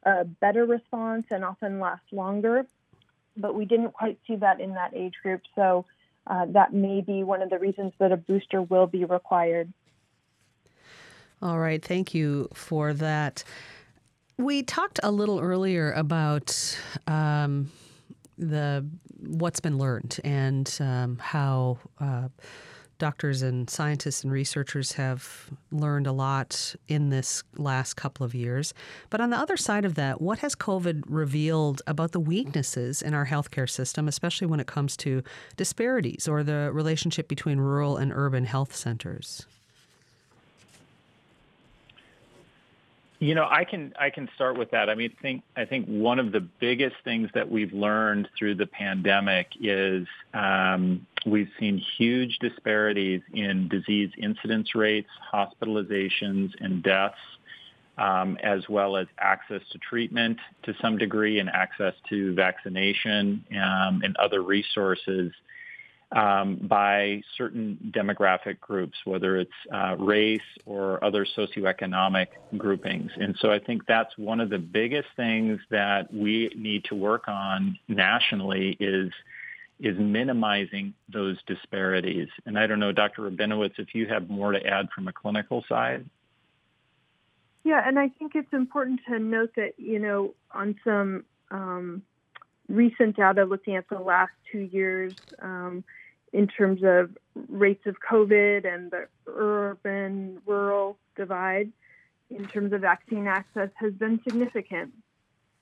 a better response and often last longer. But we didn't quite see that in that age group, so uh, that may be one of the reasons that a booster will be required. All right, thank you for that. We talked a little earlier about um, the what's been learned and um, how uh, doctors and scientists and researchers have learned a lot in this last couple of years. But on the other side of that, what has COVID revealed about the weaknesses in our healthcare system, especially when it comes to disparities or the relationship between rural and urban health centers? You know, I can I can start with that. I mean, think I think one of the biggest things that we've learned through the pandemic is um, we've seen huge disparities in disease incidence rates, hospitalizations, and deaths um, as well as access to treatment to some degree and access to vaccination um, and other resources um, by certain demographic groups, whether it's uh, race or other socioeconomic groupings. And so I think that's one of the biggest things that we need to work on nationally is is minimizing those disparities. And I don't know, Dr. Rabinowitz, if you have more to add from a clinical side. Yeah, and I think it's important to note that, you know, on some um, recent data looking at the last two years um, in terms of rates of COVID and the urban rural divide in terms of vaccine access has been significant.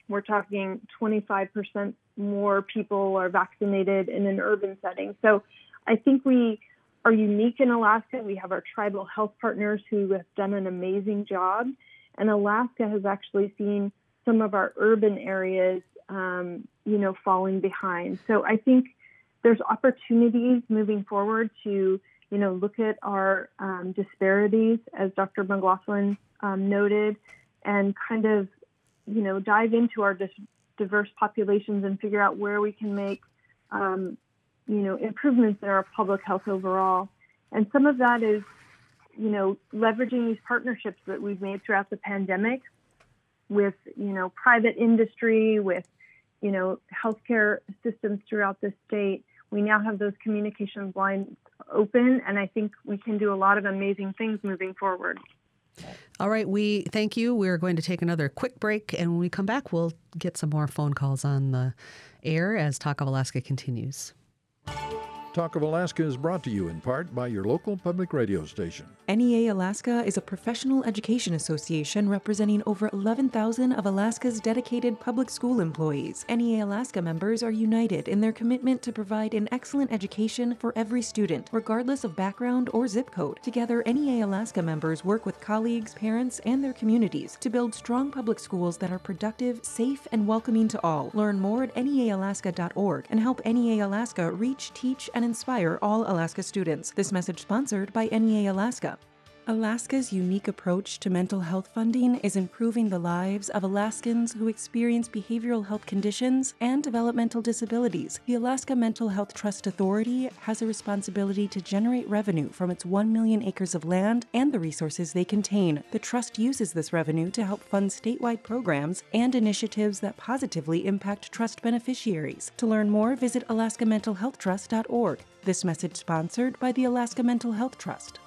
We're talking 25% more people are vaccinated in an urban setting. So I think we are unique in Alaska. We have our tribal health partners who have done an amazing job. And Alaska has actually seen some of our urban areas, um, you know, falling behind. So I think there's opportunities moving forward to, you know, look at our um, disparities, as Dr. McLaughlin um, noted, and kind of, you know, dive into our dis- diverse populations and figure out where we can make, um, you know, improvements in our public health overall. And some of that is, you know, leveraging these partnerships that we've made throughout the pandemic with, you know, private industry, with, you know, healthcare systems throughout the state. We now have those communications lines open, and I think we can do a lot of amazing things moving forward. All right, we thank you. We're going to take another quick break, and when we come back, we'll get some more phone calls on the air as Talk of Alaska continues. Talk of Alaska is brought to you in part by your local public radio station. NEA Alaska is a professional education association representing over 11,000 of Alaska's dedicated public school employees. NEA Alaska members are united in their commitment to provide an excellent education for every student, regardless of background or zip code. Together, NEA Alaska members work with colleagues, parents, and their communities to build strong public schools that are productive, safe, and welcoming to all. Learn more at neaalaska.org and help NEA Alaska reach, teach, and inspire all Alaska students. This message sponsored by NEA Alaska. Alaska's unique approach to mental health funding is improving the lives of Alaskans who experience behavioral health conditions and developmental disabilities. The Alaska Mental Health Trust Authority has a responsibility to generate revenue from its 1 million acres of land and the resources they contain. The trust uses this revenue to help fund statewide programs and initiatives that positively impact trust beneficiaries. To learn more, visit alaskamentalhealthtrust.org. This message sponsored by the Alaska Mental Health Trust.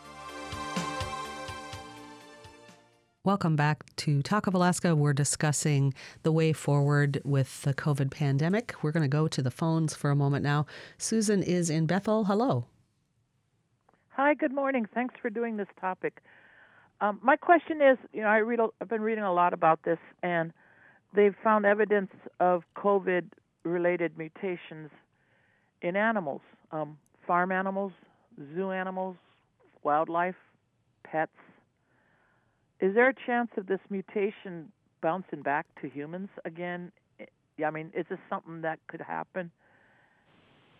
Welcome back to Talk of Alaska. We're discussing the way forward with the COVID pandemic. We're going to go to the phones for a moment now. Susan is in Bethel. Hello. Hi, good morning. Thanks for doing this topic. Um, my question is, you know, I read, I've been reading a lot about this, and they've found evidence of COVID-related mutations in animals, um, farm animals, zoo animals, wildlife, pets is there a chance of this mutation bouncing back to humans again? I mean, is this something that could happen?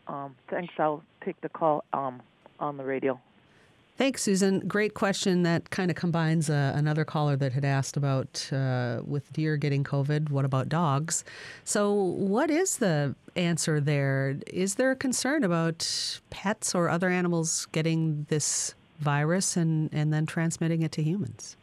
Um, thanks. I'll take the call um, on the radio. Thanks, Susan. Great question. That kind of combines uh, another caller that had asked about uh, with deer getting COVID. What about dogs? So, what is the answer there? Is there a concern about pets or other animals getting this virus and, and then transmitting it to humans?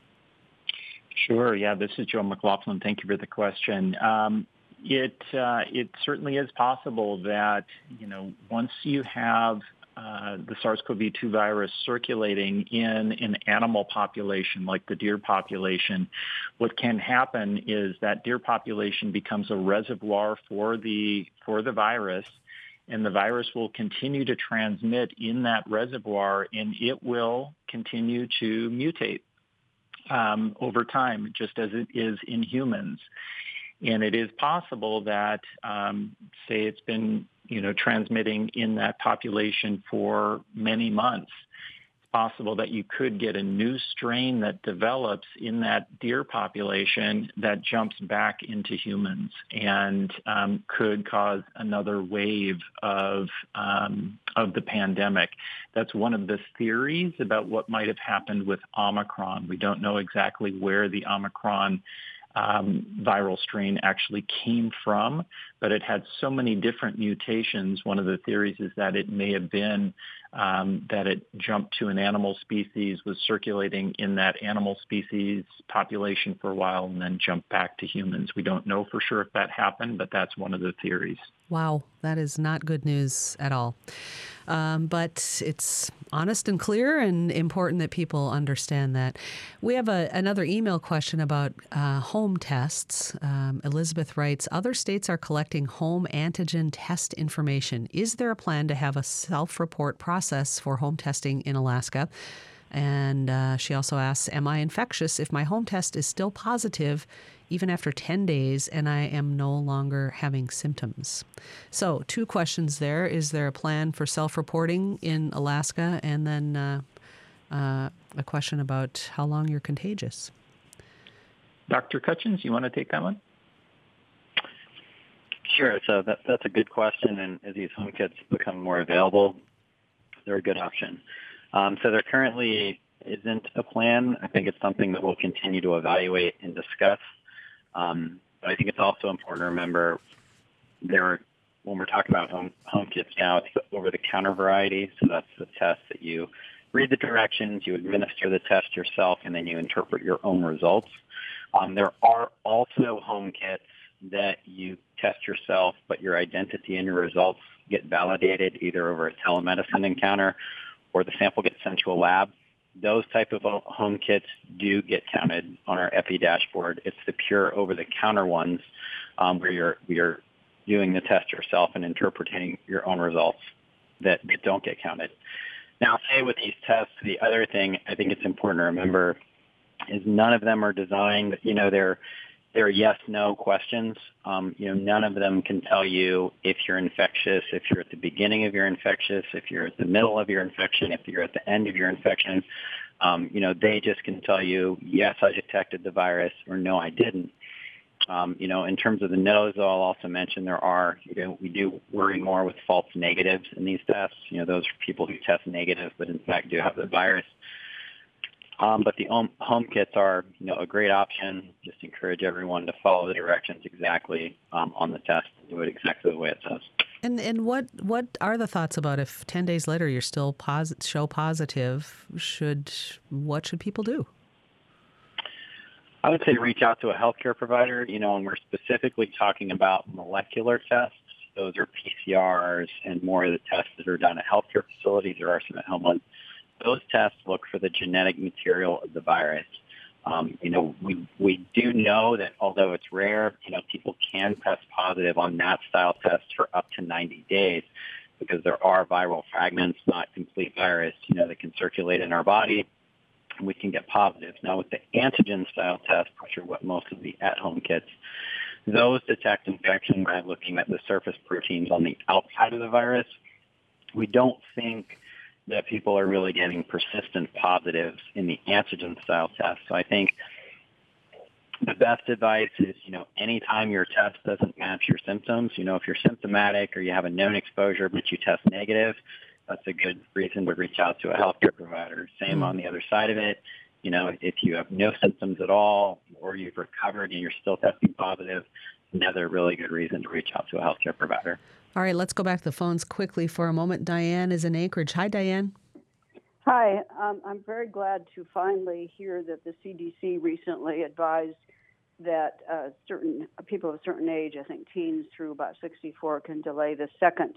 Sure. Yeah, this is Joe McLaughlin. Thank you for the question. Um, it uh, it certainly is possible that you know once you have uh, the SARS-CoV-2 virus circulating in an animal population like the deer population, what can happen is that deer population becomes a reservoir for the for the virus, and the virus will continue to transmit in that reservoir, and it will continue to mutate um, over time, just as it is in humans. And it is possible that, um, say, it's been you know transmitting in that population for many months. Possible that you could get a new strain that develops in that deer population that jumps back into humans and um, could cause another wave of um, of the pandemic. That's one of the theories about what might have happened with Omicron. We don't know exactly where the Omicron um, viral strain actually came from, but it had so many different mutations. One of the theories is that it may have been um, that it jumped to an animal species, was circulating in that animal species population for a while, and then jumped back to humans. We don't know for sure if that happened, but that's one of the theories. Wow, that is not good news at all. Um, but it's honest and clear and important that people understand that. We have a, another email question about uh, home tests. Um, Elizabeth writes Other states are collecting home antigen test information. Is there a plan to have a self report process for home testing in Alaska? And uh, she also asks Am I infectious if my home test is still positive? Even after 10 days, and I am no longer having symptoms. So, two questions there. Is there a plan for self reporting in Alaska? And then uh, uh, a question about how long you're contagious. Dr. Cutchins, you want to take that one? Sure. So that, that's a good question. And as these home kits become more available, they're a good option. Um, so there currently isn't a plan. I think it's something that we'll continue to evaluate and discuss. Um, but I think it's also important to remember there are, when we're talking about home, home kits now, it's over-the-counter variety. So that's the test that you read the directions, you administer the test yourself, and then you interpret your own results. Um, there are also home kits that you test yourself, but your identity and your results get validated either over a telemedicine encounter or the sample gets sent to a lab those type of home kits do get counted on our EPI dashboard. It's the pure over-the-counter ones um, where you're you're doing the test yourself and interpreting your own results that, that don't get counted. Now, say with these tests, the other thing I think it's important to remember is none of them are designed. You know, they're they're yes/no questions. Um, you know, none of them can tell you if you're infectious, if you're at the beginning of your infectious, if you're at the middle of your infection, if you're at the end of your infection. Um, you know, they just can tell you, yes, I detected the virus, or no, I didn't. Um, you know, in terms of the no's, I'll also mention there are, you know, we do worry more with false negatives in these tests. You know, those are people who test negative, but in fact do have the virus. Um, but the home, home kits are, you know, a great option. Just encourage everyone to follow the directions exactly um, on the test and do it exactly the way it says. And and what what are the thoughts about if ten days later you're still posit- show positive? Should what should people do? I would say reach out to a healthcare provider. You know, and we're specifically talking about molecular tests. Those are PCRs and more of the tests that are done at healthcare facilities. There are some at home ones those tests look for the genetic material of the virus. Um, you know, we we do know that although it's rare, you know, people can test positive on that style test for up to 90 days because there are viral fragments, not complete virus, you know, that can circulate in our body. And we can get positive. Now with the antigen style test, which are what most of the at-home kits, those detect infection by looking at the surface proteins on the outside of the virus. We don't think that people are really getting persistent positives in the antigen style test. So I think the best advice is, you know, anytime your test doesn't match your symptoms, you know, if you're symptomatic or you have a known exposure but you test negative, that's a good reason to reach out to a healthcare provider. Same on the other side of it. You know, if you have no symptoms at all or you've recovered and you're still testing positive, another really good reason to reach out to a healthcare provider. All right, let's go back to the phones quickly for a moment. Diane is in Anchorage. Hi, Diane. Hi, um, I'm very glad to finally hear that the CDC recently advised that uh, certain people of a certain age, I think teens through about 64, can delay the second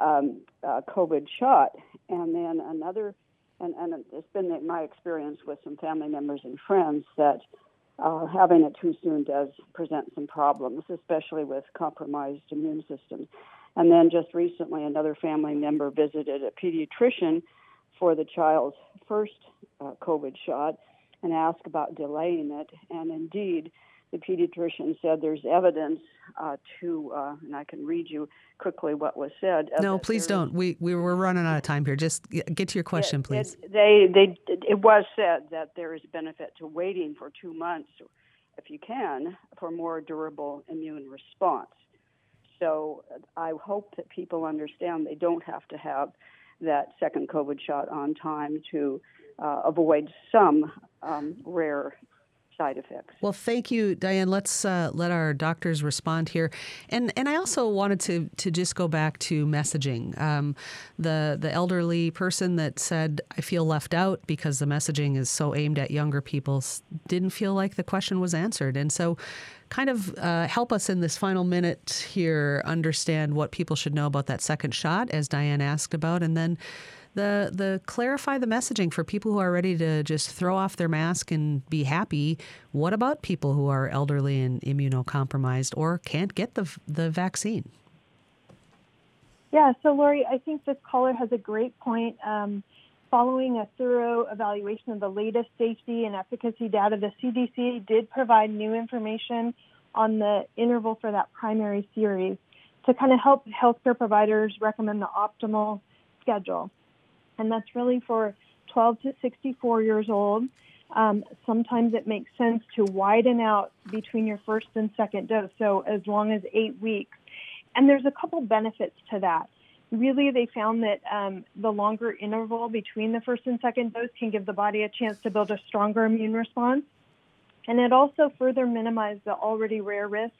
um, uh, COVID shot. And then another, and, and it's been my experience with some family members and friends that uh, having it too soon does present some problems, especially with compromised immune systems. And then just recently, another family member visited a pediatrician for the child's first uh, COVID shot and asked about delaying it. And indeed, the pediatrician said there's evidence uh, to, uh, and I can read you quickly what was said. Uh, no, please don't. We we were running out of time here. Just get to your question, it, please. It, they they it was said that there is benefit to waiting for two months, if you can, for more durable immune response. So I hope that people understand they don't have to have that second COVID shot on time to uh, avoid some um, rare side effects. Well, thank you, Diane. Let's uh, let our doctors respond here, and and I also wanted to to just go back to messaging. Um, the the elderly person that said I feel left out because the messaging is so aimed at younger people didn't feel like the question was answered, and so kind of uh, help us in this final minute here understand what people should know about that second shot, as Diane asked about, and then the the clarify the messaging for people who are ready to just throw off their mask and be happy. What about people who are elderly and immunocompromised or can't get the the vaccine? Yeah, so Lori, I think this caller has a great point. Um, following a thorough evaluation of the latest safety and efficacy data, the CDC did provide new information on the interval for that primary series to kind of help healthcare providers recommend the optimal schedule and that's really for 12 to 64 years old. Um, sometimes it makes sense to widen out between your first and second dose, so as long as eight weeks. And there's a couple benefits to that. Really, they found that um, the longer interval between the first and second dose can give the body a chance to build a stronger immune response. And it also further minimized the already rare risk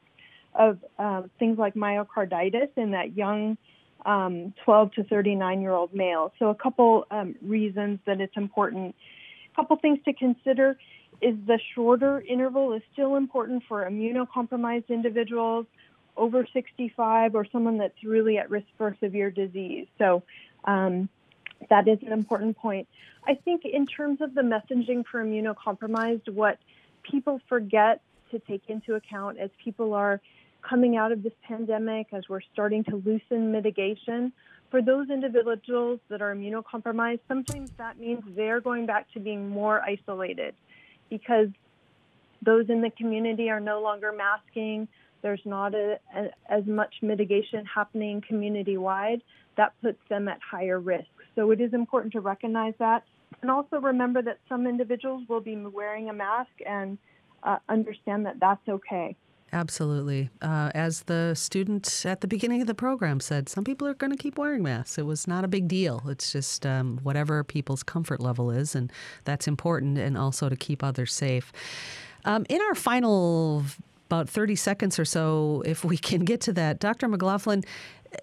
of um, things like myocarditis in that young um, 12 to 39 year old males. So, a couple um, reasons that it's important. A couple things to consider is the shorter interval is still important for immunocompromised individuals over 65 or someone that's really at risk for severe disease. So, um, that is an important point. I think, in terms of the messaging for immunocompromised, what people forget to take into account as people are coming out of this pandemic, as we're starting to loosen mitigation, for those individuals that are immunocompromised, sometimes that means they're going back to being more isolated because those in the community are no longer masking. There's not a, a, as much mitigation happening community wide. That puts them at higher risk. So it is important to recognize that. And also remember that some individuals will be wearing a mask and uh, understand that that's okay. Absolutely. Uh, as the student at the beginning of the program said, some people are going to keep wearing masks. It was not a big deal. It's just um, whatever people's comfort level is, and that's important, and also to keep others safe. Um, in our final about 30 seconds or so, if we can get to that, Dr. McLaughlin,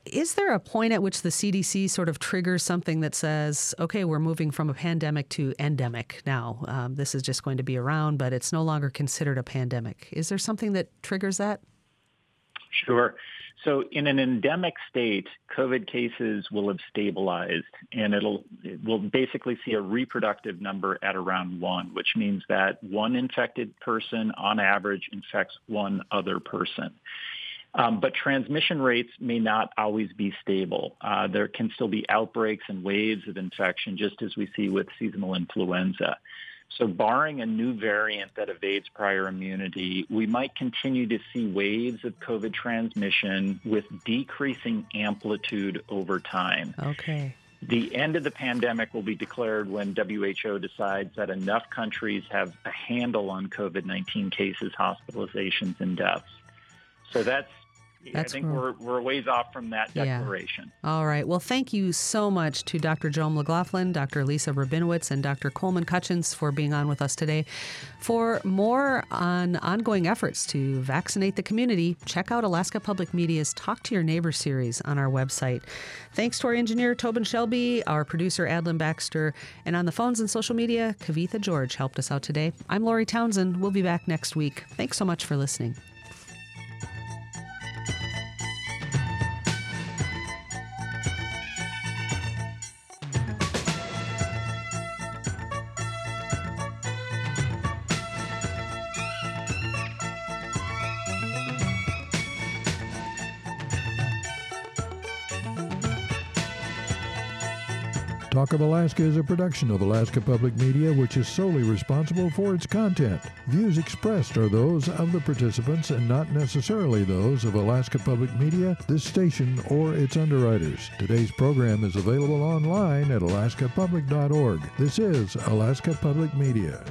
is there a point at which the CDC sort of triggers something that says, okay, we're moving from a pandemic to endemic now? Um, this is just going to be around, but it's no longer considered a pandemic. Is there something that triggers that? Sure. So in an endemic state, COVID cases will have stabilized and it'll, it will basically see a reproductive number at around one, which means that one infected person on average infects one other person. Um, but transmission rates may not always be stable. Uh, there can still be outbreaks and waves of infection, just as we see with seasonal influenza. So barring a new variant that evades prior immunity, we might continue to see waves of COVID transmission with decreasing amplitude over time. Okay. The end of the pandemic will be declared when WHO decides that enough countries have a handle on COVID-19 cases, hospitalizations, and deaths. So that's that's I think we're, we're a ways off from that declaration. Yeah. All right. Well, thank you so much to Dr. Joe McLaughlin, Dr. Lisa Rabinowitz, and Dr. Coleman Cutchins for being on with us today. For more on ongoing efforts to vaccinate the community, check out Alaska Public Media's Talk to Your Neighbor series on our website. Thanks to our engineer, Tobin Shelby, our producer, Adelyn Baxter, and on the phones and social media, Kavitha George helped us out today. I'm Lori Townsend. We'll be back next week. Thanks so much for listening. Talk of Alaska is a production of Alaska Public Media, which is solely responsible for its content. Views expressed are those of the participants and not necessarily those of Alaska Public Media, this station, or its underwriters. Today's program is available online at alaskapublic.org. This is Alaska Public Media.